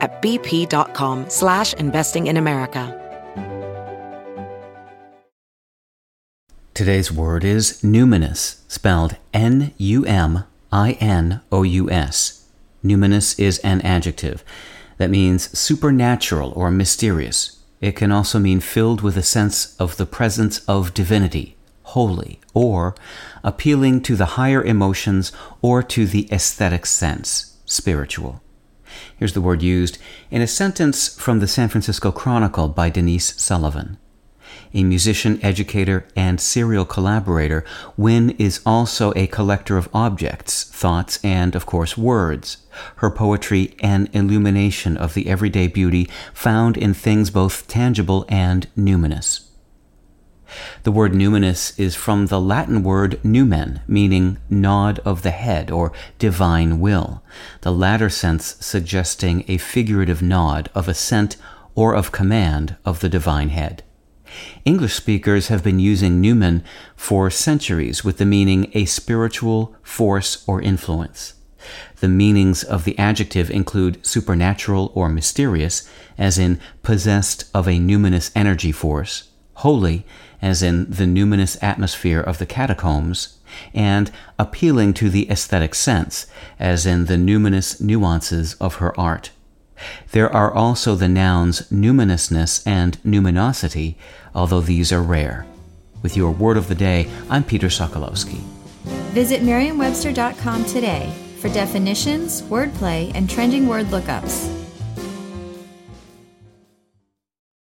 at bp.com slash investing in America. Today's word is numinous, spelled N-U-M-I-N-O-U-S. Numinous is an adjective that means supernatural or mysterious. It can also mean filled with a sense of the presence of divinity, holy, or appealing to the higher emotions or to the aesthetic sense, spiritual. Here's the word used in a sentence from the San Francisco Chronicle by Denise Sullivan. A musician, educator, and serial collaborator, Wynne is also a collector of objects, thoughts, and, of course, words. Her poetry an illumination of the everyday beauty found in things both tangible and numinous. The word numinous is from the Latin word numen, meaning nod of the head or divine will, the latter sense suggesting a figurative nod of assent or of command of the divine head. English speakers have been using numen for centuries with the meaning a spiritual force or influence. The meanings of the adjective include supernatural or mysterious, as in possessed of a numinous energy force, holy, as in the numinous atmosphere of the catacombs, and appealing to the aesthetic sense, as in the numinous nuances of her art. There are also the nouns numinousness and numinosity, although these are rare. With your word of the day, I'm Peter Sokolowski. Visit Merriam-Webster.com today for definitions, wordplay, and trending word lookups.